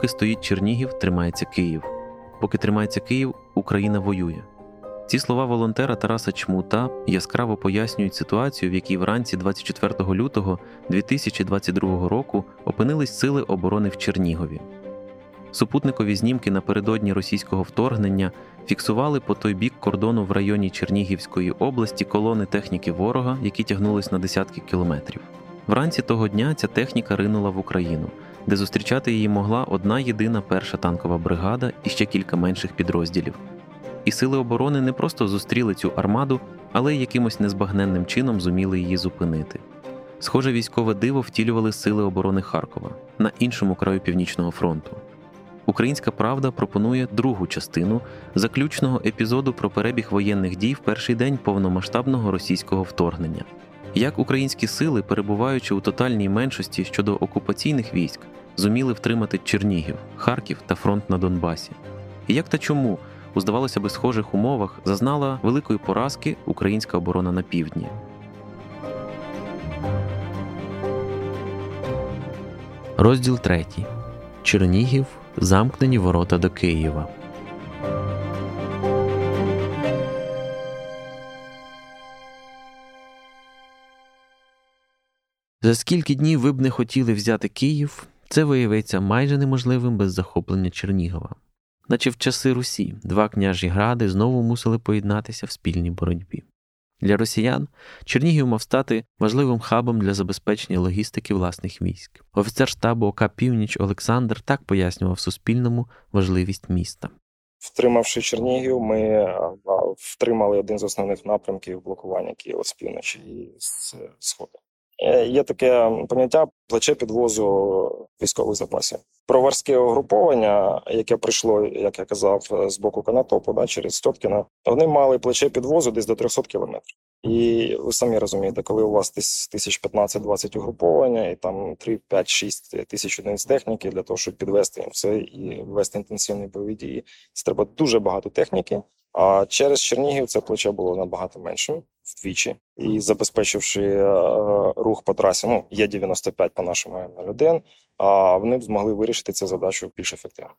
Поки стоїть Чернігів, тримається Київ. Поки тримається Київ, Україна воює. Ці слова волонтера Тараса Чмута яскраво пояснюють ситуацію, в якій вранці 24 лютого 2022 року опинились сили оборони в Чернігові. Супутникові знімки напередодні російського вторгнення фіксували по той бік кордону в районі Чернігівської області колони техніки ворога, які тягнулись на десятки кілометрів. Вранці того дня ця техніка ринула в Україну, де зустрічати її могла одна єдина перша танкова бригада і ще кілька менших підрозділів. І сили оборони не просто зустріли цю армаду, але й якимось незбагненним чином зуміли її зупинити. Схоже, військове диво втілювали сили оборони Харкова на іншому краю Північного фронту. Українська правда пропонує другу частину заключного епізоду про перебіг воєнних дій в перший день повномасштабного російського вторгнення. Як українські сили, перебуваючи у тотальній меншості щодо окупаційних військ, зуміли втримати Чернігів, Харків та фронт на Донбасі, і як та чому у здавалося би схожих умовах зазнала великої поразки українська оборона на півдні. Розділ 3. Чернігів. Замкнені ворота до Києва. За скільки днів ви б не хотіли взяти Київ, це виявиться майже неможливим без захоплення Чернігова. Наче в часи Русі два княжі гради знову мусили поєднатися в спільній боротьбі. Для росіян Чернігів мав стати важливим хабом для забезпечення логістики власних військ. Офіцер штабу ОК Північ Олександр так пояснював Суспільному важливість міста. Втримавши Чернігів, ми втримали один з основних напрямків блокування Києва з півночі і з сходу. Е, є таке поняття плече підвозу військових запасів. Проварське угруповання, яке прийшло, як я казав, з боку Канатопу, да, через Стьопкіна, вони мали плече підвозу десь до 300 кілометрів. І ви самі розумієте, коли у вас тисяч 15-20 угруповання, і там 3, 5, 6 тисяч одиниць техніки для того, щоб підвести їм все і вести інтенсивні бойові дії, це треба дуже багато техніки. А через Чернігів це плече було набагато меншим вдвічі, і забезпечивши е, рух по трасі, ну є 95 по нашому М01, а вони б змогли вирішити цю задачу більш ефективно.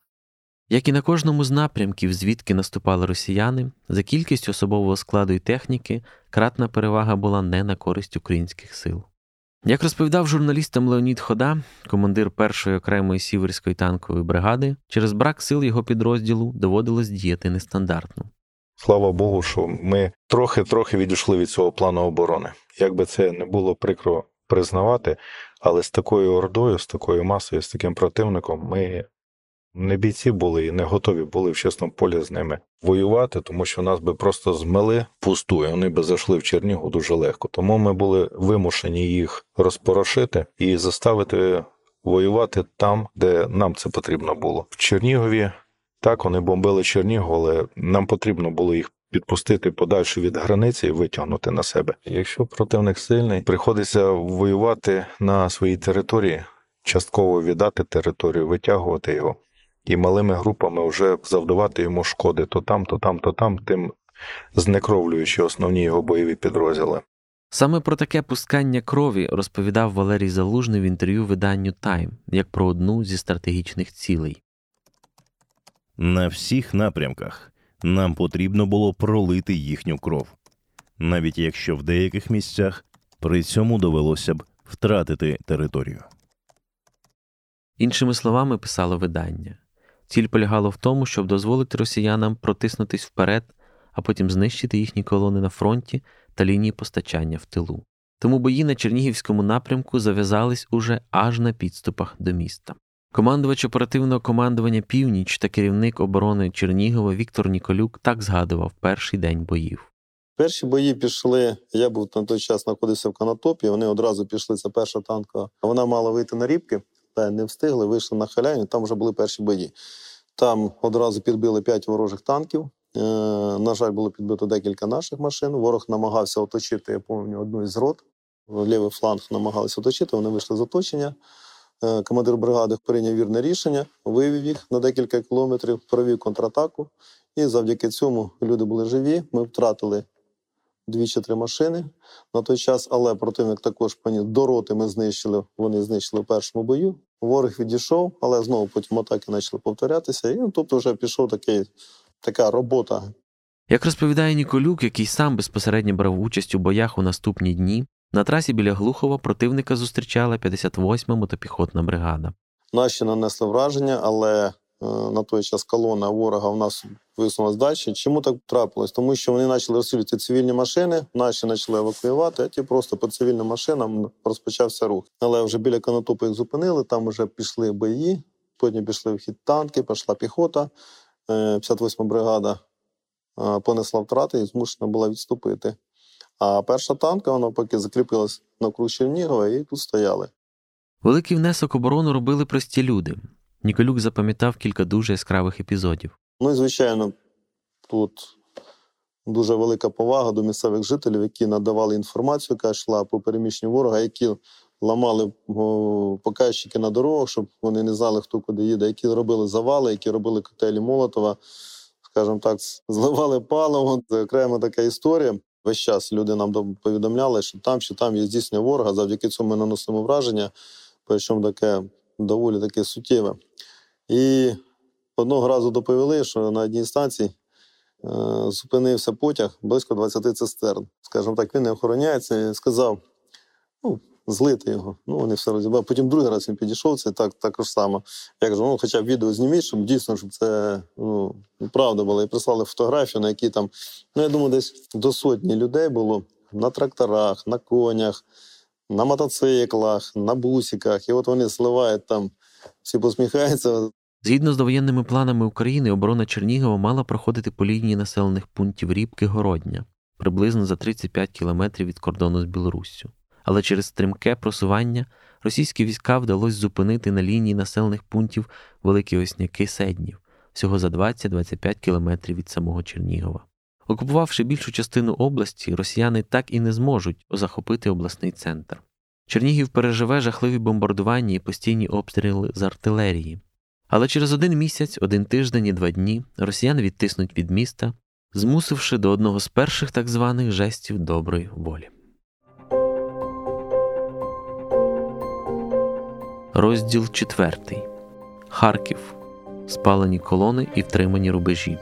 Як і на кожному з напрямків, звідки наступали росіяни, за кількістю особового складу і техніки кратна перевага була не на користь українських сил. Як розповідав журналістам Леонід Хода, командир першої окремої сіверської танкової бригади, через брак сил його підрозділу доводилось діяти нестандартно. Слава Богу, що ми трохи-трохи відійшли від цього плану оборони. Як би це не було прикро признавати, але з такою ордою, з такою масою, з таким противником, ми не бійці були і не готові були в чесному полі з ними воювати, тому що нас би просто змели пусту, і вони би зайшли в Чернігу дуже легко. Тому ми були вимушені їх розпорошити і заставити воювати там, де нам це потрібно було. В Чернігові так, вони бомбили Чернігов, але нам потрібно було їх підпустити подальше від границі і витягнути на себе. Якщо противник сильний, приходиться воювати на своїй території, частково віддати територію, витягувати його і малими групами вже завдавати йому шкоди то там, то там, то там, тим знекровлюючи основні його бойові підрозділи. Саме про таке пускання крові розповідав Валерій Залужний в інтерв'ю виданню Тайм як про одну зі стратегічних цілей. На всіх напрямках нам потрібно було пролити їхню кров, навіть якщо в деяких місцях при цьому довелося б втратити територію. Іншими словами, писало видання. Ціль полягала в тому, щоб дозволити росіянам протиснутись вперед, а потім знищити їхні колони на фронті та лінії постачання в тилу. Тому бої на Чернігівському напрямку зав'язались уже аж на підступах до міста. Командувач оперативного командування Північ та керівник оборони Чернігова Віктор Ніколюк так згадував перший день боїв. Перші бої пішли. Я був на той час знаходився в Канатопі. Вони одразу пішли. Це перша танка. Вона мала вийти на рібки, та не встигли. Вийшли на халяйню. Там вже були перші бої. Там одразу підбили п'ять ворожих танків. Е, на жаль, було підбито декілька наших машин. Ворог намагався оточити. Я пам'ятаю, одну із рот. Лівий фланг намагалися оточити. Вони вийшли з оточення. Е, командир бригади прийняв вірне рішення, вивів їх на декілька кілометрів, провів контратаку. І завдяки цьому люди були живі. Ми втратили дві чи три машини на той час, але противник також поніс. До роти ми знищили, вони знищили в першому бою. Ворог відійшов, але знову потім атаки почали повторятися. І ну, тобто вже пішов такий, така робота Як розповідає Ніколюк, який сам безпосередньо брав участь у боях у наступні дні, на трасі біля Глухова противника зустрічала 58-ма мотопіхотна бригада. Наші нанесли враження, але е, на той час колона ворога в нас висунулась далі. Чому так трапилось? Тому що вони почали розстрілювати цивільні машини, наші почали евакуювати, а ті просто по цивільним машинам розпочався рух. Але вже біля Конотопу їх зупинили, там вже пішли бої, потім пішли в хід танки, пішла піхота, е, 58 бригада е, понесла втрати і змушена була відступити. А перша танка, вона поки закріпилась навкруг Чернігова і тут стояли. Великий внесок оборону робили прості люди. Ніколюк запам'ятав кілька дуже яскравих епізодів. Ну і звичайно, тут дуже велика повага до місцевих жителів, які надавали інформацію, яка йшла по переміщенню ворога, які ламали показчики на дорогах, щоб вони не знали, хто куди їде, які робили завали, які робили котелі Молотова, скажімо так, зливали паливо. Це окрема така історія. Весь час люди нам повідомляли, що там чи там є здійснення ворога. Завдяки цьому ми наносимо враження, причому таке доволі таке суттєве. І одного разу доповіли, що на одній станції е, зупинився потяг близько 20 цистерн. Скажімо так, він не охороняється і сказав: ну, злити його. Ну, вони все розібрали. Потім другий раз він підійшов, це так, також само. Я кажу, ну, хоча б відео зніміть, щоб дійсно, щоб це ну, правда було. І прислали фотографію, на якій там, ну, я думаю, десь до сотні людей було на тракторах, на конях, на мотоциклах, на бусиках. І от вони сливають там, всі посміхаються, Згідно з довоєнними планами України, оборона Чернігова мала проходити по лінії населених пунктів Рібки Городня, приблизно за 35 кілометрів від кордону з Білоруссю. Але через стрімке просування російські війська вдалося зупинити на лінії населених пунктів Великі Осняки Седнів, всього за 20-25 кілометрів від самого Чернігова. Окупувавши більшу частину області, росіяни так і не зможуть захопити обласний центр. Чернігів переживе жахливі бомбардування і постійні обстріли з артилерії. Але через один місяць, один тиждень і два дні росіяни відтиснуть від міста, змусивши до одного з перших так званих жестів доброї волі. Розділ 4. Харків. Спалені колони і втримані рубежі.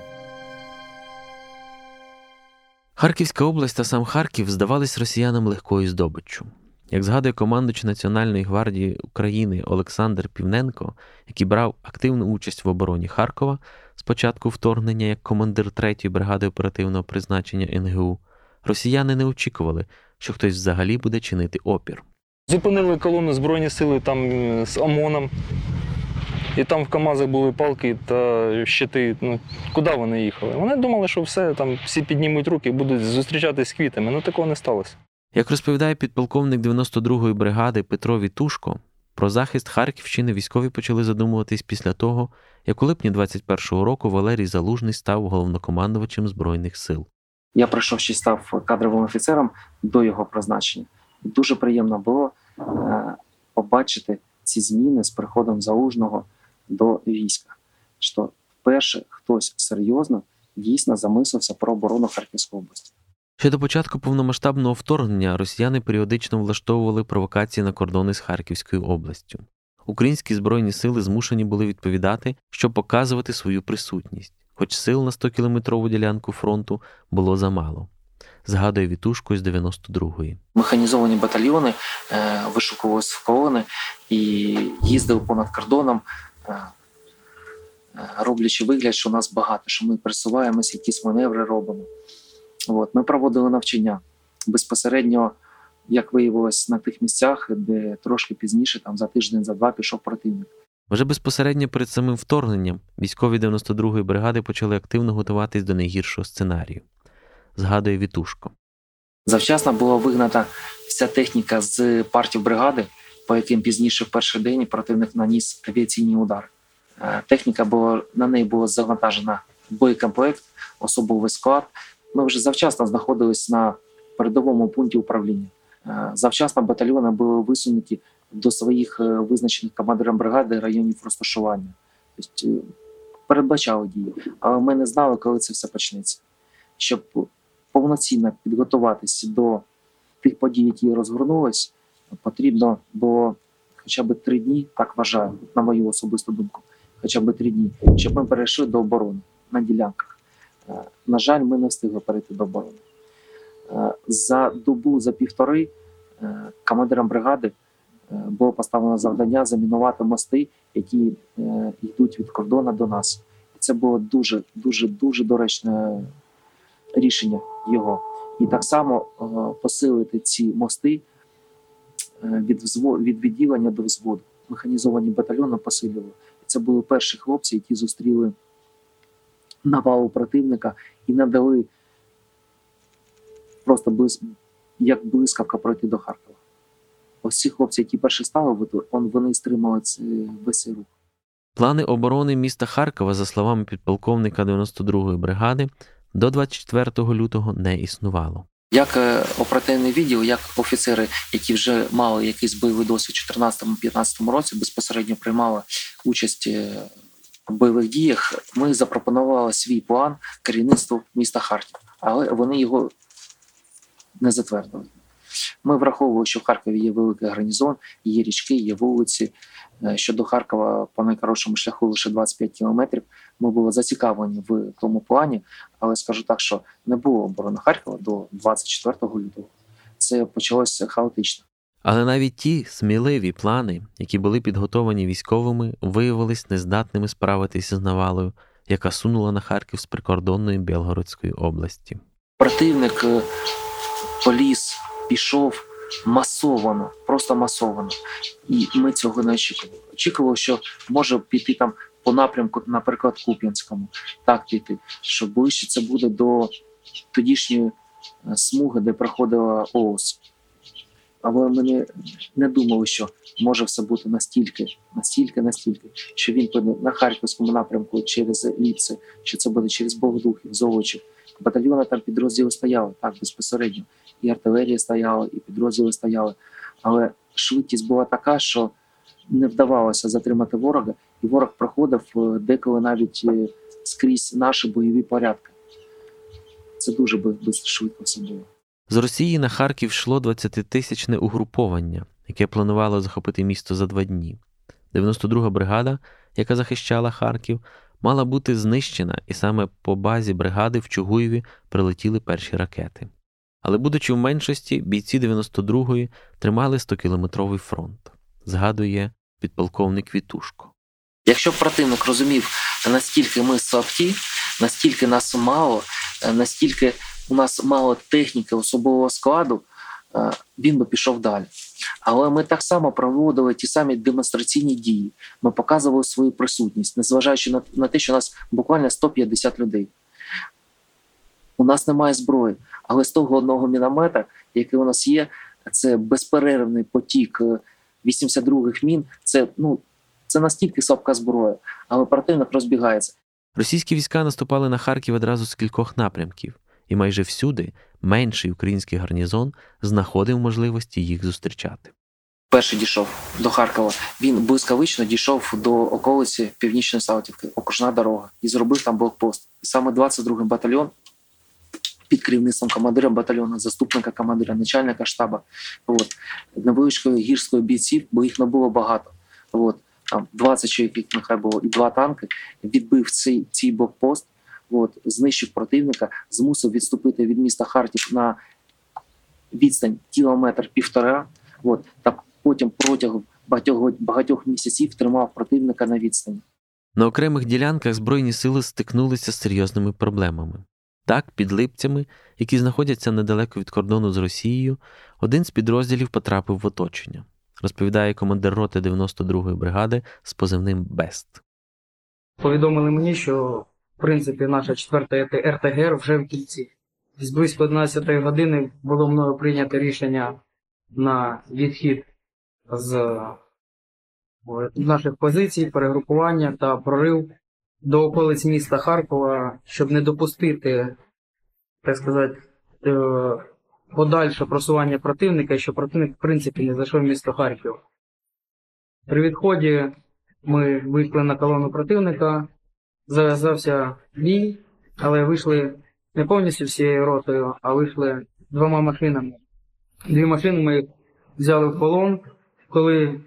Харківська область та сам Харків здавались росіянам легкою здобиччю. Як згадує командуч Національної гвардії України Олександр Півненко, який брав активну участь в обороні Харкова з початку вторгнення як командир 3-ї бригади оперативного призначення НГУ, росіяни не очікували, що хтось взагалі буде чинити опір. Зупинили колону Збройні сили там е, з ОМОНом. І там в КАМАЗах були палки та щити. Ну, куди вони їхали? Вони думали, що все, там всі піднімуть руки і будуть зустрічатись з квітами. Ну такого не сталося. Як розповідає підполковник 92-ї бригади Петро Вітушко, про захист Харківщини військові почали задумуватись після того, як у липні 21-го року Валерій Залужний став головнокомандувачем Збройних сил. Я прийшов ще став кадровим офіцером до його призначення. Дуже приємно було побачити ці зміни з приходом залужного до війська. Що вперше хтось серйозно дійсно замислився про оборону Харківської області. Ще до початку повномасштабного вторгнення росіяни періодично влаштовували провокації на кордони з Харківською областю. Українські збройні сили змушені були відповідати, щоб показувати свою присутність, хоч сил на 100-кілометрову ділянку фронту було замало. Згадує Вітушко з 92-ї. Механізовані батальйони е, вишукувалися в колони і їздили понад кордоном, е, е, роблячи вигляд, що нас багато, що ми присуваємося, якісь маневри робимо. От, ми проводили навчання безпосередньо, як виявилось, на тих місцях, де трошки пізніше, там за тиждень, за два пішов противник. Вже безпосередньо перед самим вторгненням військові 92-ї бригади почали активно готуватись до найгіршого сценарію. Згадує Вітушко. Завчасно була вигнана вся техніка з партів бригади, по яким пізніше в перший день противник наніс авіаційні удари. Е, Техніка була на неї було завантажена боєкомплект, особовий склад. Ми вже завчасно знаходились на передовому пункті управління. Е, Завчасно батальйони були висунуті до своїх е, визначених командиром бригади районів розташування. Тобто передбачали дії, але ми не знали, коли це все почнеться. Щоб повноцінно підготуватися до тих подій, які розгорнулись, потрібно було хоча б три дні, так вважаю, на мою особисту думку, хоча б три дні, щоб ми перейшли до оборони на ділянках. Е, На жаль, ми не встигли перейти до оборони. Е, За добу, за півтори е, командирам бригади було поставлено завдання замінувати мости, які йдуть від кордону до нас. І це було дуже, дуже, дуже доречне рішення його. І так само е, посилити ці мости е, від, від відділення до взводу. Механізовані батальйони посилювали. Це були перші хлопці, які зустріли навалу противника і надали просто близь, як блискавка пройти до Харкова. Ось ці хлопці, які перші стали, вони стримали весь цей рух. Плани оборони міста Харкова, за словами підполковника 92-ї бригади, до 24 лютого не існувало. Як е, оперативний відділ, як офіцери, які вже мали якийсь бойовий досвід у 2014-2015 році, безпосередньо приймали участь е, в бойових діях, ми запропонували свій план керівництву міста Харків, але вони його не затвердили. Ми враховували, що в Харкові є великий гарнізон, є річки, є вулиці. Е, Що до Харкова по найкоротшому шляху лише 25 кілометрів. Ми були зацікавлені в тому плані, але скажу так, що не було оборони Харкова до 24 лютого. Це почалося хаотично. Але навіть ті сміливі плани, які були підготовані військовими, виявились нездатними справитися з навалою, яка сунула на Харків з прикордонної Білгородської області. Противник е, поліз, пішов масовано, просто масовано. І ми цього не очікували. Очікували, що може піти там по напрямку, наприклад, Куп'янському, так піти, що ближче це буде до тодішньої е, смуги, де проходила ООС. Але ми не, не думали, що може все бути настільки, настільки, настільки, що він піде на харківському напрямку через Ліпси, що це буде через Богодухів, Золочів. Батальйони там підрозділи стояли так безпосередньо. І артилерія стояла, і підрозділи стояли. Але швидкість була така, що не вдавалося затримати ворога, і ворог проходив е, деколи навіть е, скрізь наші бойові порядки. Це дуже би швидко все було. З Росії на Харків йшло 20-тисячне угруповання, яке планувало захопити місто за два дні. 92-га бригада, яка захищала Харків, мала бути знищена, і саме по базі бригади в Чугуєві прилетіли перші ракети. Але, будучи в меншості, бійці 92-ї тримали 100-кілометровий фронт, згадує підполковник Вітушко. Якщо б противник розумів, наскільки ми слабкі, наскільки нас мало, е, наскільки у нас мало техніки особового складу, е, він би пішов далі. Але ми так само проводили ті самі демонстраційні дії. Ми показували свою присутність, незважаючи на, на те, що у нас буквально 150 людей. У нас немає зброї, але з того одного міномета, який у нас є, це безперервний потік е, 82-х мін. Це ну це настільки слабка зброя, але противник розбігається. Російські війська наступали на Харків одразу з кількох напрямків, і майже всюди менший український гарнізон знаходив можливості їх зустрічати. Перший дійшов до Харкова. Він блискавично дійшов до околиці Північної Салтівки, окружна дорога, і зробив там блокпост. І саме 22-й батальйон під керівництвом командира батальйону, заступника командира, начальника штабу, от, невеличкої гірської бійців, бо їх не було багато. От, там 20 чоловік, нехай було, і два танки, відбив цей, цей блокпост, от, знищив противника, змусив відступити від міста Харків на відстань кілометр півтора. От, та потім протягом багатьох, багатьох місяців тримав противника на відстані. На окремих ділянках Збройні сили стикнулися з серйозними проблемами. Так, під Липцями, які знаходяться недалеко від кордону з Росією, один з підрозділів потрапив в оточення, розповідає командир роти 92-ї бригади з позивним Бест. Повідомили мені, що в принципі наша четверта РТГР вже в кільці. З близько 11 години було мною прийнято рішення на відхід з наших позицій, перегрупування та прорив до околиць міста Харкова, щоб не допустити, так сказати, е, подальше просування противника, і щоб противник, в принципі, не зайшов в місто Харків. При відході ми вийшли на колону противника, зав'язався бій, але вийшли не повністю всією ротою, а вийшли двома машинами. Дві машини ми взяли в полон, коли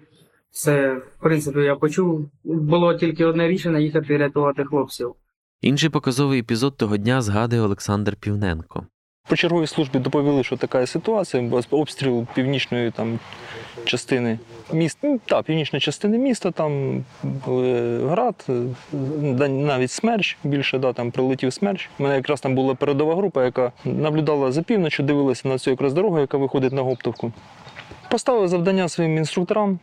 це, в принципі, я почув, було тільки одне рішення їхати рятувати хлопців. Інший показовий епізод того дня згадує Олександр Півненко. По черговій службі доповіли, що така ситуація, обстріл північної там частини міста, ну, та, північної частини міста, там були град, е, навіть смерч більше, да, там прилетів смерч. У мене якраз там була передова група, яка наблюдала за півночі, дивилася на цю якраз дорогу, яка виходить на Гоптовку. Поставили завдання своїм інструкторам,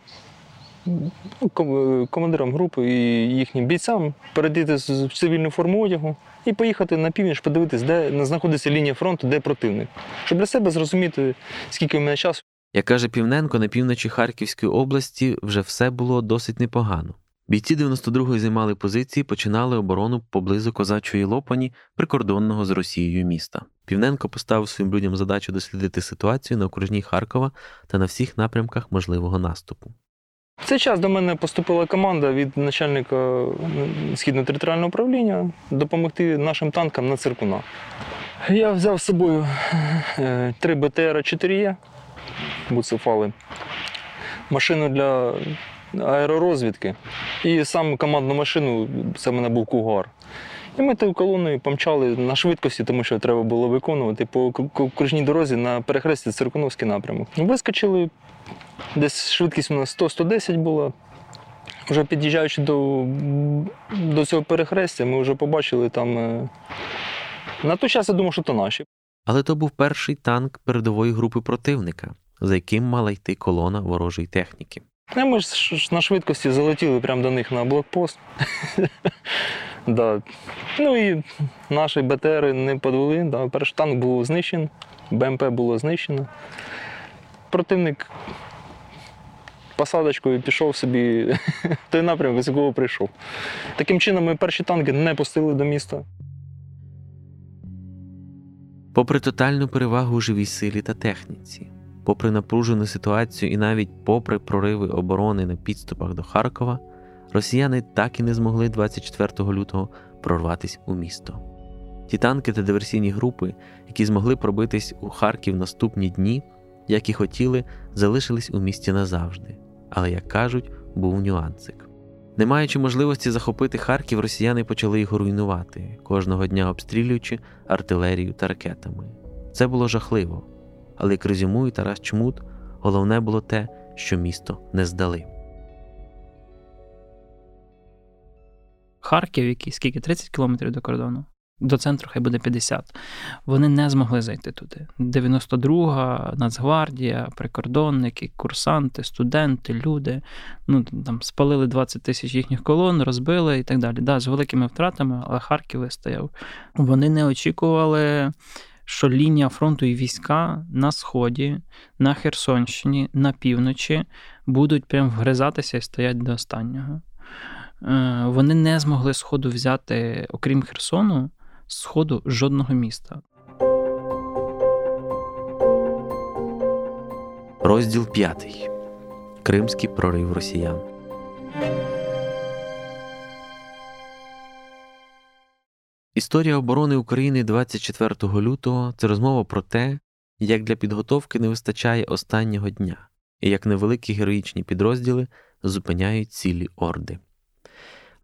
командирам групи і їхнім бійцям передіти з- в цивільну форму одягу і поїхати на північ, подивитись, де знаходиться лінія фронту, де противник, щоб для себе зрозуміти, скільки в мене часу. Як каже Півненко, на півночі Харківської області вже все було досить непогано. Бійці 92-ї займали позиції, починали оборону поблизу козачої Лопані, прикордонного з Росією міста. Півненко поставив своїм людям задачу дослідити ситуацію на окружній Харкова та на всіх напрямках можливого наступу. В цей час до мене поступила команда від начальника східно-територіального управління допомогти нашим танкам на циркуна. Я взяв з собою е, три БТР 4Е, буцефали, машину для аеророзвідки і сам командну машину, це в мене був кугар. І ми тою колоною помчали на швидкості, тому що треба було виконувати по окружній дорозі на перехресті Циркуновський напрямок. Вискочили, десь швидкість у нас 100-110 була. Вже під'їжджаючи до, до цього перехрестя, ми вже побачили там. е, На той час я думав, що то наші. Але то був перший танк передової групи противника, за яким мала йти колона ворожої техніки. Ми ж на швидкості залетіли прямо до них на блокпост. да. Ну і наші БТРи не подвели. Да. Перший танк був знищений, БМП було знищено. Противник посадочкою пішов собі в той напрямок, з якого прийшов. Таким чином, ми перші танки не пустили до міста. Попри тотальну перевагу живій силі та техніці, попри напружену ситуацію і навіть попри прориви оборони на підступах до Харкова, росіяни так і не змогли 24 лютого прорватися у місто. Ті танки та диверсійні групи, які змогли пробитись у Харків наступні дні, як і хотіли, залишились у місті назавжди. Але, як кажуть, був нюансик. Не маючи можливості захопити Харків, росіяни почали його руйнувати, кожного дня обстрілюючи артилерію та ракетами. Це було жахливо, але як резюмує Тарас Чмут, головне було те, що місто не здали. Харків, який скільки 30 кілометрів до кордону. До центру хай буде 50. Вони не змогли зайти туди. 92-га, Нацгвардія, прикордонники, курсанти, студенти, люди. Ну там спалили 20 тисяч їхніх колон, розбили і так далі. Да, з великими втратами, але Харків вистояв. Вони не очікували, що лінія фронту і війська на сході, на Херсонщині, на півночі будуть прям вгризатися і стоять до останнього. Е, Вони не змогли сходу взяти, окрім Херсону, сходу жодного міста. Розділ 5. Кримський прорив росіян. Історія оборони України 24 лютого це розмова про те, як для підготовки не вистачає останнього дня, і як невеликі героїчні підрозділи зупиняють цілі орди.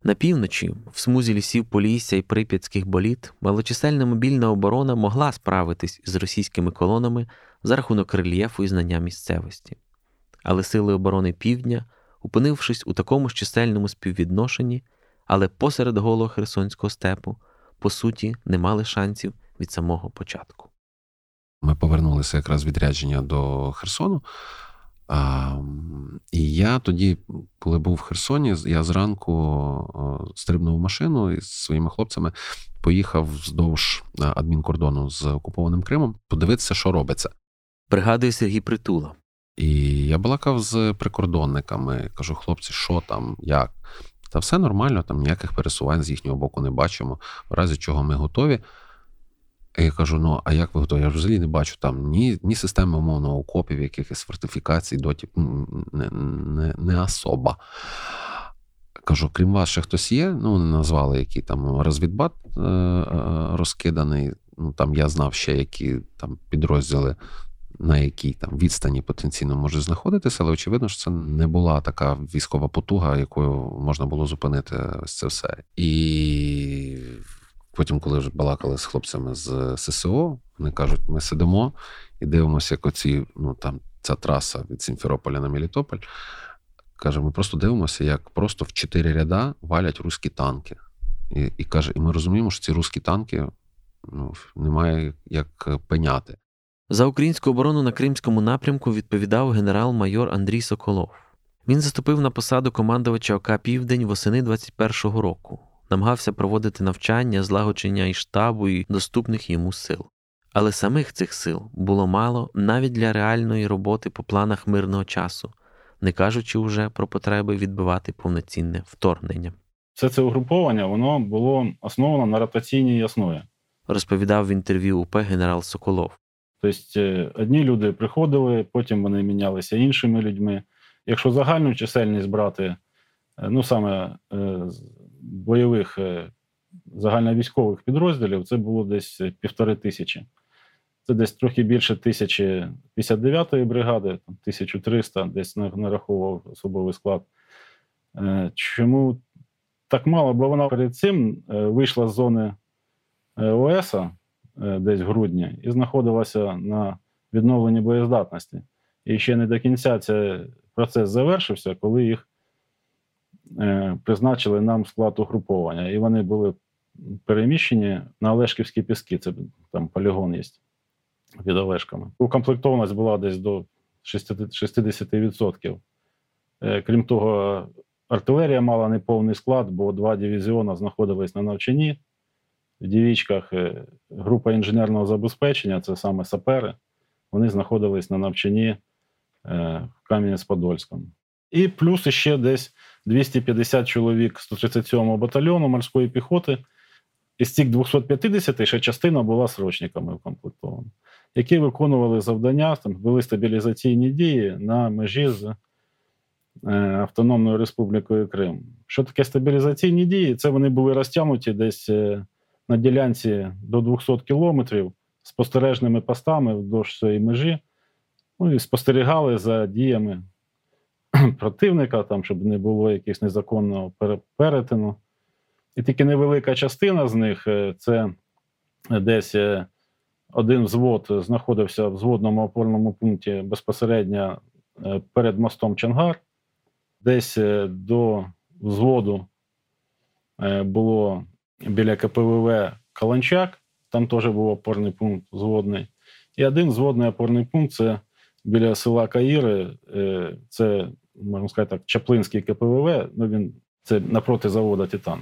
На півночі, в смузі лісів Полісся і Прип'ятських боліт, малочисельна мобільна оборона могла справитись з російськими колонами за рахунок рельєфу і знання місцевості. Але сили оборони Півдня, опинившись у такому ж чисельному співвідношенні, але посеред голого Херсонського степу, по суті, не мали шансів від самого початку. Ми повернулися якраз відрядження до Херсону. А, і я тоді, коли був в Херсоні, я зранку стрибнув в машину і з своїми хлопцями поїхав вздовж адмінкордону з окупованим Кримом подивитися, що робиться. Пригадує Сергій Притула. І я балакав з прикордонниками, кажу, хлопці, що там, як? Та все нормально, там ніяких пересувань з їхнього боку не бачимо, в разі чого ми готові. Я кажу: ну, а як ви готові? Я взагалі не бачу там ні, ні системи умовно окопів, якихось фортифікацій, дотів, не, не, не особа. Кажу, крім вас, ще хтось є. Ну, вони назвали, який там розвідбат е, е, розкиданий. Ну там я знав ще, які там підрозділи, на якій там відстані потенційно може знаходитися, але очевидно, що це не була така військова потуга, якою можна було зупинити ось це все. І потім, коли вже балакали з хлопцями з ССО, вони кажуть: ми сидимо і дивимося, як оці, ну там ця траса від Сімферополя на Мелітополь. Каже, ми просто дивимося, як просто в чотири ряда валять руські танки. І і каже, і ми розуміємо, що ці руські танки ну, немає як пеняти. За українську оборону на Кримському напрямку відповідав генерал-майор Андрій Соколов. Він заступив на посаду командувача ОК Південь восени 21-го року, намагався проводити навчання, злагодження і штабу і доступних йому сил. Але самих цих сил було мало навіть для реальної роботи по планах мирного часу, не кажучи вже про потреби відбивати повноцінне вторгнення. Все це угруповання воно було основано на ротаційній основі. Розповідав в інтерв'ю УП генерал Соколов. Тобто одні люди приходили, потім вони мінялися іншими людьми. Якщо загальну чисельність брати, ну саме бойових загальновійськових підрозділів, це було десь півтори тисячі. Це десь трохи більше тисячі 59-ї бригади, 1300, десь нараховував особовий склад. Чому так мало? Бо вона перед цим вийшла з зони ОС десь в грудні і знаходилася на відновленні боєздатності. І ще не до кінця цей процес завершився, коли їх призначили нам склад угруповання. І вони були переміщені на Олешківські піски. Це там полігон є під Олешками. Укомплектованість була десь до 60%. Крім того, артилерія мала неповний склад, бо два дивізіони знаходились на навчанні. В дівічках група інженерного забезпечення, це саме сапери, вони знаходились на навчанні в Кам'янець-Подольському. І плюс ще десь 250 чоловік 137-го батальйону морської піхоти. Із цих 250 ще частина була срочниками укомплектована, які виконували завдання, там вели стабілізаційні дії на межі з Автономною Республікою Крим. Що таке стабілізаційні дії? Це вони були розтягнуті десь на ділянці до 200 кілометрів спостережними постами вдовж цієї межі. Ну і спостерігали за діями противника, там, щоб не було якихось незаконного перетину. І тільки невелика частина з них це десь один взвод знаходився в взводному опорному пункті безпосередньо перед мостом Чангар. Десь до взводу було біля КПВВ Каланчак, там теж був опорний пункт взводний. І один взводний опорний пункт це біля села Каїри, це, можна сказати так, Чаплинський КПВВ, ну він це напроти заводу Титан.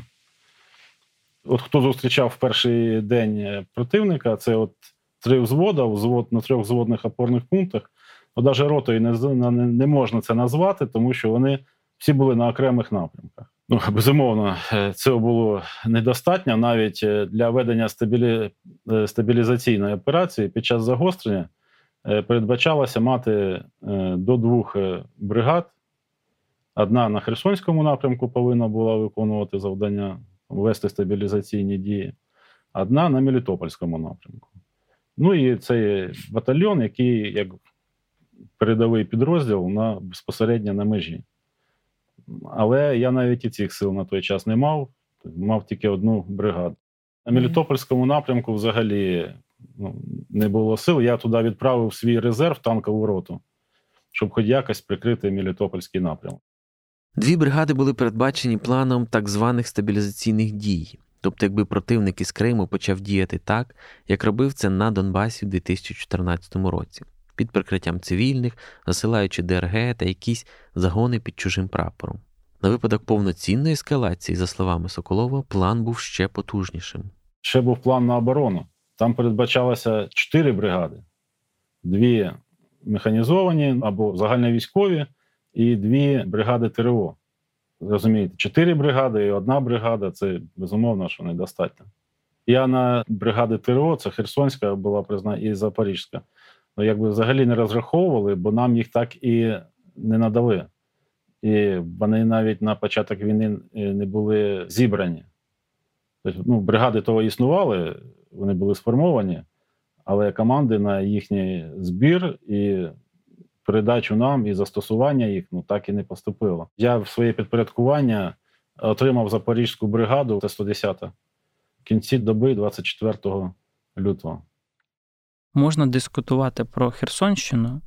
От хто зустрічав перший день противника, це от три взвода, взвод на трьох взводних опорних пунктах. От навіть ротою не, не можна це назвати, тому що вони всі були на окремих напрямках. Ну, безумовно, цього було недостатньо навіть для ведення стабілі... стабілізаційної операції під час загострення передбачалося мати до двох бригад. Одна на Херсонському напрямку повинна була виконувати завдання, вести стабілізаційні дії, одна на Мелітопольському напрямку. Ну і цей батальйон, який як передовий підрозділ на безпосередньо на межі. Але я навіть і цих сил на той час не мав, мав тільки одну бригаду. На Мелітопольському напрямку взагалі ну, не було сил. Я туди відправив свій резерв танкову роту, щоб хоч якось прикрити Мелітопольський напрямок. Дві бригади були передбачені планом так званих стабілізаційних дій. Тобто, якби противник із Криму почав діяти так, як робив це на Донбасі в 2014 році, під прикриттям цивільних, засилаючи ДРГ та якісь загони під чужим прапором. На випадок повноцінної ескалації, за словами Соколова, план був ще потужнішим. Ще був план на оборону. Там передбачалося чотири бригади: дві механізовані або загальновійськові, і дві бригади ТРО. Розумієте, чотири бригади і одна бригада це безумовно, що недостатньо. Я на бригади ТРО, це Херсонська була признана і Запорізька. Ну, якби взагалі не розраховували, бо нам їх так і не надали. І вони навіть на початок війни не були зібрані. Тобто, ну, бригади того існували вони були сформовані, але команди на їхній збір і передачу нам і застосування їх ну так і не поступило. Я в своє підпорядкування отримав Запорізьку бригаду, це 110-та, в кінці доби 24 лютого. Можна дискутувати про Херсонщину,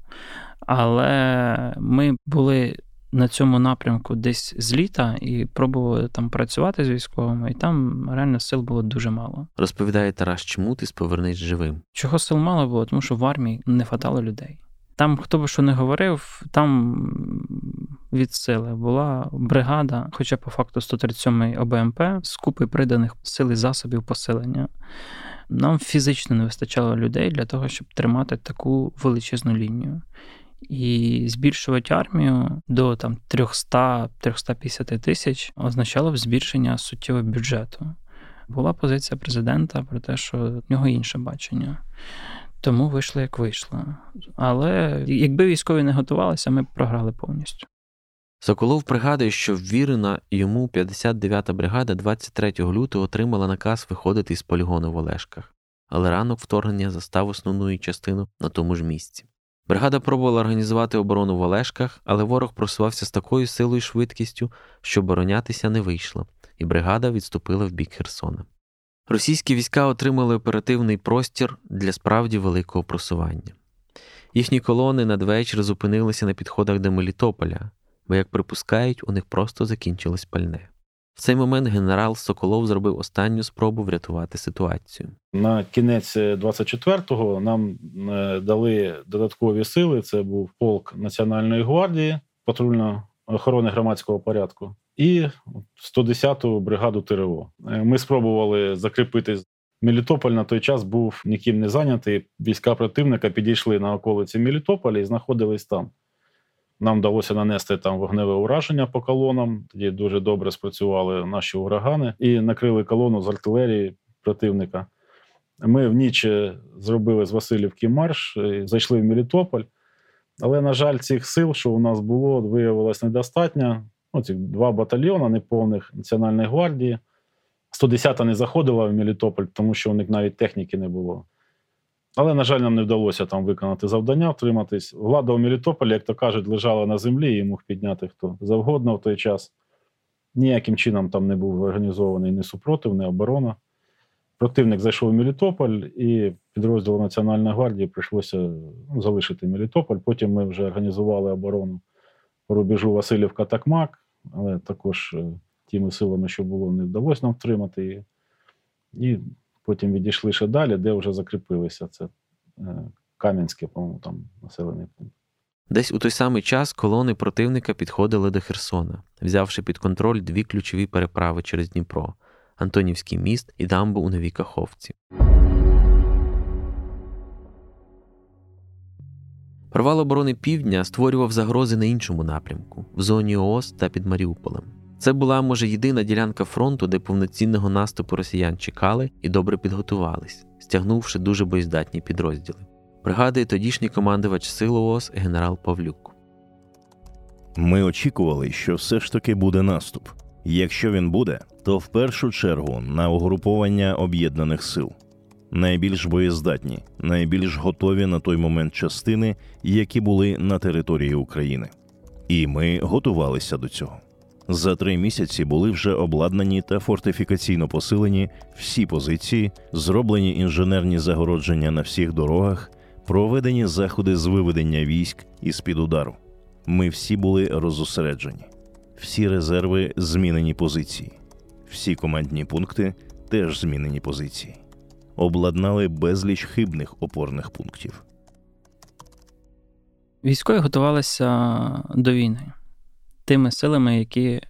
але ми були на цьому напрямку десь з літа і пробували там працювати з військовими, і там реально сил було дуже мало. Розповідає Тарас Чмут із Повернись живим. Чого сил мало було? Тому що в армії не хватало людей. Там, хто би що не говорив, там від сили була бригада, хоча по факту 137-й ОБМП з купи приданих сил і засобів поселення. Нам фізично не вистачало людей для того, щоб тримати таку величезну лінію. І збільшувати армію до там 300-350 тисяч означало б збільшення суттєвого бюджету. Була позиція президента про те, що в нього інше бачення. Тому вийшло, як вийшло. Але якби військові не готувалися, ми б програли повністю. Соколов пригадує, що ввірена йому 59-та бригада 23 лютого отримала наказ виходити із полігону в Олешках, але ранок вторгнення застав основну частину на тому ж місці. Бригада пробувала організувати оборону в Олешках, але ворог просувався з такою силою і швидкістю, що оборонятися не вийшло, і бригада відступила в бік Херсона. Російські війська отримали оперативний простір для справді великого просування. Їхні колони надвечір зупинилися на підходах до Мелітополя, бо, як припускають, у них просто закінчилось пальне. В цей момент генерал Соколов зробив останню спробу врятувати ситуацію. На кінець 24-го нам е, дали додаткові сили. Це був полк Національної гвардії, патрульно охорони громадського порядку, і 110-ту бригаду ТРО. Е, ми спробували закріпити. Мелітополь на той час був ніким не зайнятий. Війська противника підійшли на околиці Мелітополя і знаходились там. Нам вдалося нанести там вогневе ураження по колонам. Тоді дуже добре спрацювали наші урагани і накрили колону з артилерії противника. Ми в ніч зробили з Васильівки марш, зайшли в Мелітополь. Але, на жаль, цих сил, що у нас було, виявилось недостатньо. Ну, ці два батальйони неповних Національної гвардії. 110-та не заходила в Мелітополь, тому що у них навіть техніки не було. Але, на жаль, нам не вдалося там виконати завдання, втриматись. Влада у Мелітополі, як то кажуть, лежала на землі і мог підняти хто завгодно в той час. Ніяким чином там не був організований ні супротив, ні оборона. Противник зайшов у Мелітополь, і підрозділу Національної гвардії прийшлося ну, залишити Мелітополь. Потім ми вже організували оборону по рубежу Васильівка-Такмак, але також е, тими силами, що було, не вдалося нам втримати. І Потім відійшли ще далі, де вже закріпилися. Це е, Кам'янське, по-моєму, там населений пункт. Десь у той самий час колони противника підходили до Херсона, взявши під контроль дві ключові переправи через Дніпро Антонівський міст і дамбу у Новій Каховці. Провал оборони Півдня створював загрози на іншому напрямку в зоні ООС та під Маріуполем. Це була, може, єдина ділянка фронту, де повноцінного наступу росіян чекали і добре підготувались, стягнувши дуже боєздатні підрозділи. Пригадує тодішній командувач сил ООС генерал Павлюк. Ми очікували, що все ж таки буде наступ. Якщо він буде, то в першу чергу на угруповання об'єднаних сил. Найбільш боєздатні, найбільш готові на той момент частини, які були на території України. І ми готувалися до цього. За три місяці були вже обладнані та фортифікаційно посилені всі позиції, зроблені інженерні загородження на всіх дорогах, проведені заходи з виведення військ із під удару. Ми всі були розосереджені, всі резерви змінені позиції, всі командні пункти теж змінені позиції, обладнали безліч хибних опорних пунктів. Військові готувалися до війни тими силами, які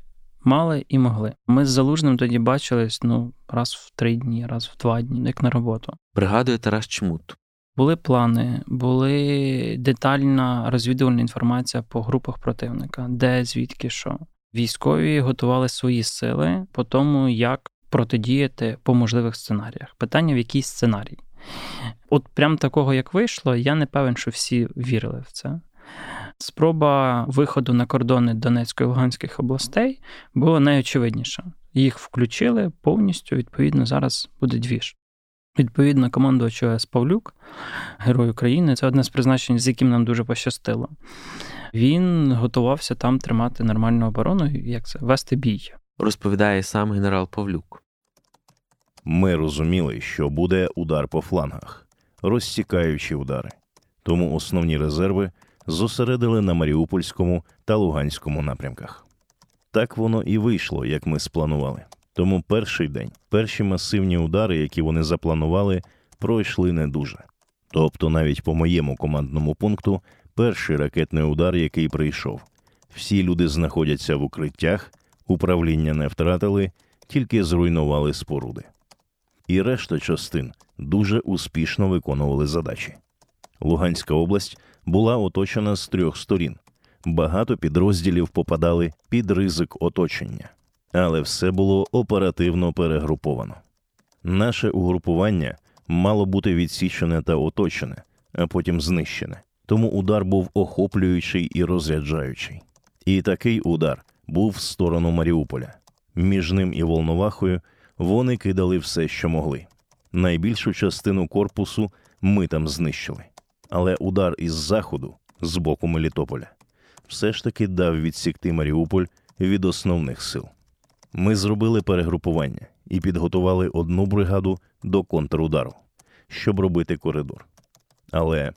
мали і могли. Ми з залужним тоді бачились ну раз в три дні, раз в два дні, як на роботу. Пригадує Тарас Чмут. Були плани, були детальна розвідувальна інформація по групах противника, де звідки що. Військові готували свої сили по тому, як протидіяти по можливих сценаріях. Питання в який сценарій. От прям такого, як вийшло, я не певен, що всі вірили в це. Спроба виходу на кордони Донецької і Луганських областей була найочевидніша. Їх включили повністю, відповідно, зараз буде двіж. Відповідно, командувач ОС Павлюк, герой України, це одне з призначень, з яким нам дуже пощастило. Він готувався там тримати нормальну оборону, як це вести бій. Розповідає сам генерал Павлюк. Ми розуміли, що буде удар по флангах, розсікаючі удари. Тому основні резерви зосередили на Маріупольському та Луганському напрямках. Так воно і вийшло, як ми спланували. Тому перший день, перші масивні удари, які вони запланували, пройшли не дуже. Тобто, навіть по моєму командному пункту, перший ракетний удар, який прийшов. Всі люди знаходяться в укриттях, управління не втратили, тільки зруйнували споруди. І решта частин дуже успішно виконували задачі. Луганська область була оточена з трьох сторін. Багато підрозділів попадали під ризик оточення, але все було оперативно перегруповано. Наше угрупування мало бути відсічене та оточене, а потім знищене. Тому удар був охоплюючий і розряджаючий. І такий удар був в сторону Маріуполя. Між ним і Волновахою вони кидали все, що могли. Найбільшу частину корпусу ми там знищили. Але удар із заходу, з боку Мелітополя, все ж таки дав відсікти Маріуполь від основних сил. Ми зробили перегрупування і підготували одну бригаду до контрудару, щоб робити коридор. Але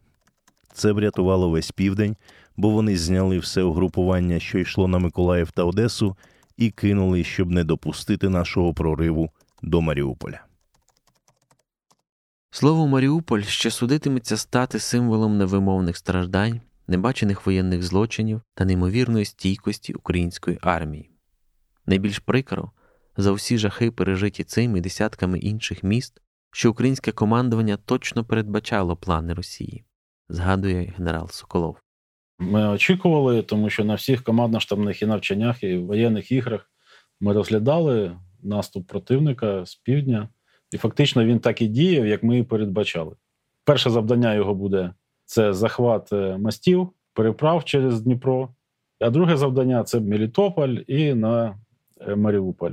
це врятувало весь південь, бо вони зняли все угрупування, що йшло на Миколаїв та Одесу, і кинули, щоб не допустити нашого прориву до Маріуполя. Слово Маріуполь ще судитиметься стати символом невимовних страждань, небачених воєнних злочинів та неймовірної стійкості української армії. Найбільш прикро за всі жахи, пережиті цим і десятками інших міст, що українське командування точно передбачало плани Росії, згадує генерал Соколов. Ми очікували, тому що на всіх командно-штабних і навчаннях, і воєнних іграх ми розглядали наступ противника з півдня, і фактично він так і діяв, як ми і передбачали. Перше завдання його буде це захват е, мостів, переправ через Дніпро. А друге завдання це Мелітополь і на е, Маріуполь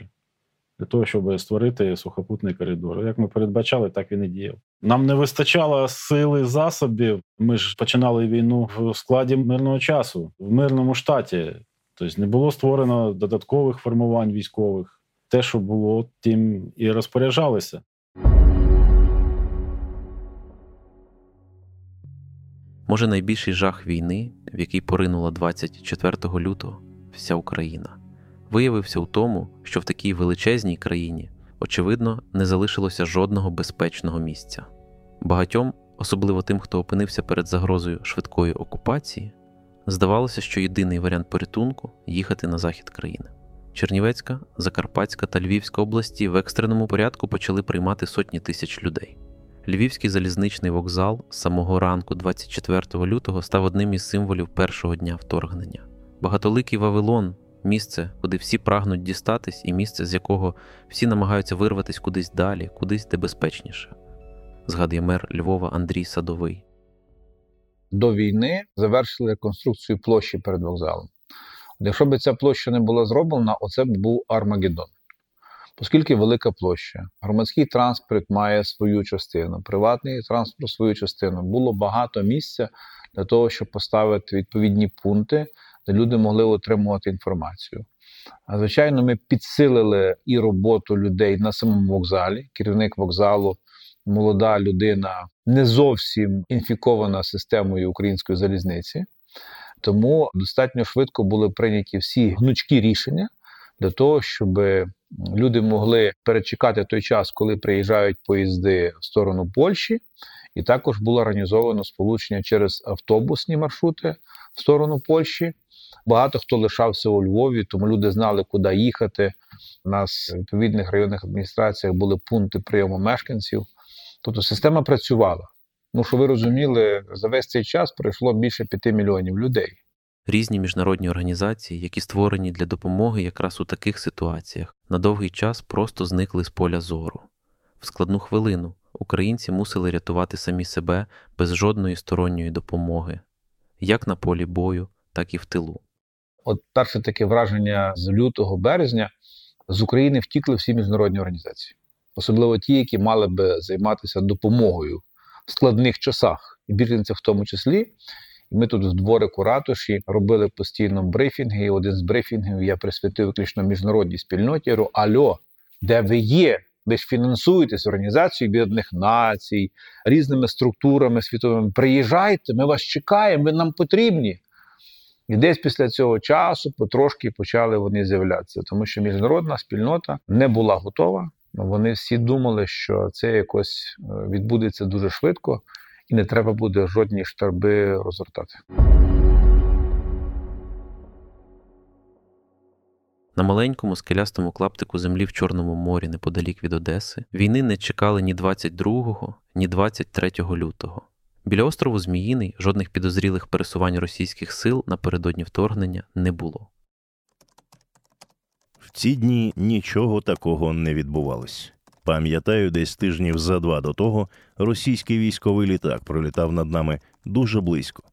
для того, щоб створити сухопутний коридор. Як ми передбачали, так він і діяв. Нам не вистачало сили засобів. Ми ж починали війну в складі мирного часу, в мирному штаті. Тобто не було створено додаткових формувань військових. Те, що було, тим і розпоряджалися. Може, найбільший жах війни, в який поринула 24 лютого вся Україна, виявився у тому, що в такій величезній країні, очевидно, не залишилося жодного безпечного місця. Багатьом, особливо тим, хто опинився перед загрозою швидкої окупації, здавалося, що єдиний варіант порятунку їхати на захід країни. Чернівецька, Закарпатська та Львівська області в екстреному порядку почали приймати сотні тисяч людей. Львівський залізничний вокзал з самого ранку, 24 лютого, став одним із символів першого дня вторгнення. Багатоликий Вавилон місце, куди всі прагнуть дістатись, і місце, з якого всі намагаються вирватися кудись далі, кудись де безпечніше, згадує мер Львова Андрій Садовий. До війни завершили реконструкцію площі перед вокзалом. Якщо б ця площа не була зроблена, оце б був Армагеддон. Оскільки велика площа, громадський транспорт має свою частину, приватний транспорт свою частину. Було багато місця для того, щоб поставити відповідні пункти, люди могли отримувати інформацію. А звичайно, ми підсилили і роботу людей на самому вокзалі. Керівник вокзалу, молода людина, не зовсім інфікована системою української залізниці. Тому достатньо швидко були прийняті всі гнучкі рішення для того, щоб люди могли перечекати той час, коли приїжджають поїзди в сторону Польщі, і також було організовано сполучення через автобусні маршрути в сторону Польщі. Багато хто лишався у Львові, тому люди знали, куди їхати. У нас в відповідних районних адміністраціях були пункти прийому мешканців. Тобто система працювала. Ну, що ви розуміли, за весь цей час пройшло більше 5 мільйонів людей. Різні міжнародні організації, які створені для допомоги якраз у таких ситуаціях, на довгий час просто зникли з поля зору. В складну хвилину українці мусили рятувати самі себе без жодної сторонньої допомоги, як на полі бою, так і в тилу. От перше таке враження з лютого березня з України втікли всі міжнародні організації. особливо ті, які мали би займатися допомогою в складних часах, і біженців в тому числі. І ми тут в дворику ратуші робили постійно брифінги. І один з брифінгів я присвятив виключно міжнародній спільноті. Говорю, Альо, де ви є? Ви ж фінансуєтесь Організацією Об'єднаних Націй, різними структурами світовими. Приїжджайте, ми вас чекаємо, ви нам потрібні. І десь після цього часу потрошки почали вони з'являтися, тому що міжнародна спільнота не була готова. Вони всі думали, що це якось е, відбудеться дуже швидко, і не треба буде жодні штарби розгортати. На маленькому скелястому клаптику землі в Чорному морі неподалік від Одеси війни не чекали ні 22, ні 23 лютого. Біля острову Зміїний жодних підозрілих пересувань російських сил напередодні вторгнення не було. В ці дні нічого такого не відбувалось. Пам'ятаю, десь тижнів за два до того російський військовий літак пролітав над нами дуже близько,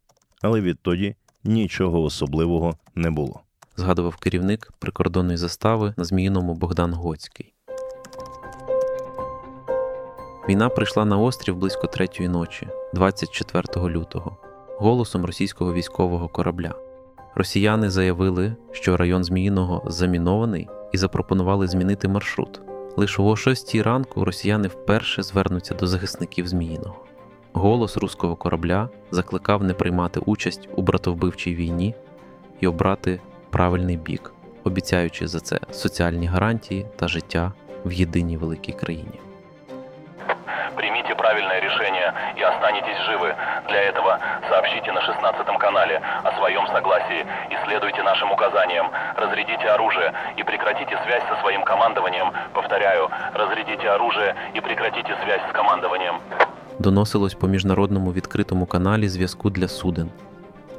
але відтоді нічого особливого не було. Згадував керівник прикордонної застави на Зміїному Богдан Гоцький. Війна прийшла на острів близько третьої ночі, 24 лютого, голосом російського військового корабля. Росіяни заявили, що район Зміїного замінований і запропонували змінити маршрут. Лише о 6 ранку росіяни вперше звернуться до захисників Зміїного. Голос руського корабля закликав не приймати участь у братовбивчій війні і обрати правильний бік, обіцяючи за це соціальні гарантії та життя в єдиній великій країні. Примите правильное решение и останетесь живы. Для этого сообщите на 16 канале о своем согласии и следуйте нашим указаниям. Разрядите оружие и прекратите связь со своим командованием. Повторяю, разрядите оружие и прекратите связь с командованием. Доносилось по міжнародному відкритому каналі зв'язку для суден.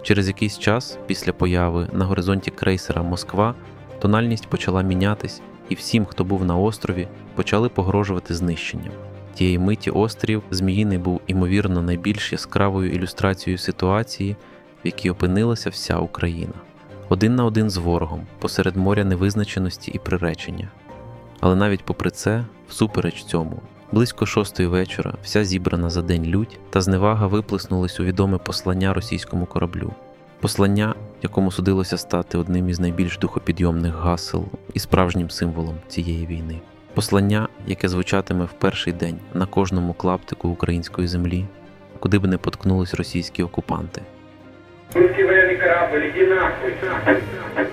Через якийсь час, після появи на горизонті крейсера Москва, тональність почала мінятись, і всім, хто був на острові, почали погрожувати знищенням. Тієї миті острів Зміїний був імовірно найбільш яскравою ілюстрацією ситуації, в якій опинилася вся Україна, один на один з ворогом, посеред моря невизначеності і приречення. Але навіть попри це, всупереч цьому, близько шостої вечора вся зібрана за день лють та зневага виплеснулись у відоме послання російському кораблю. Послання, якому судилося стати одним із найбільш духопідйомних гасел і справжнім символом цієї війни. Послання, яке звучатиме в перший день на кожному клаптику української землі, куди б не поткнулись російські окупанти. Нахуй, нахуй, нахуй.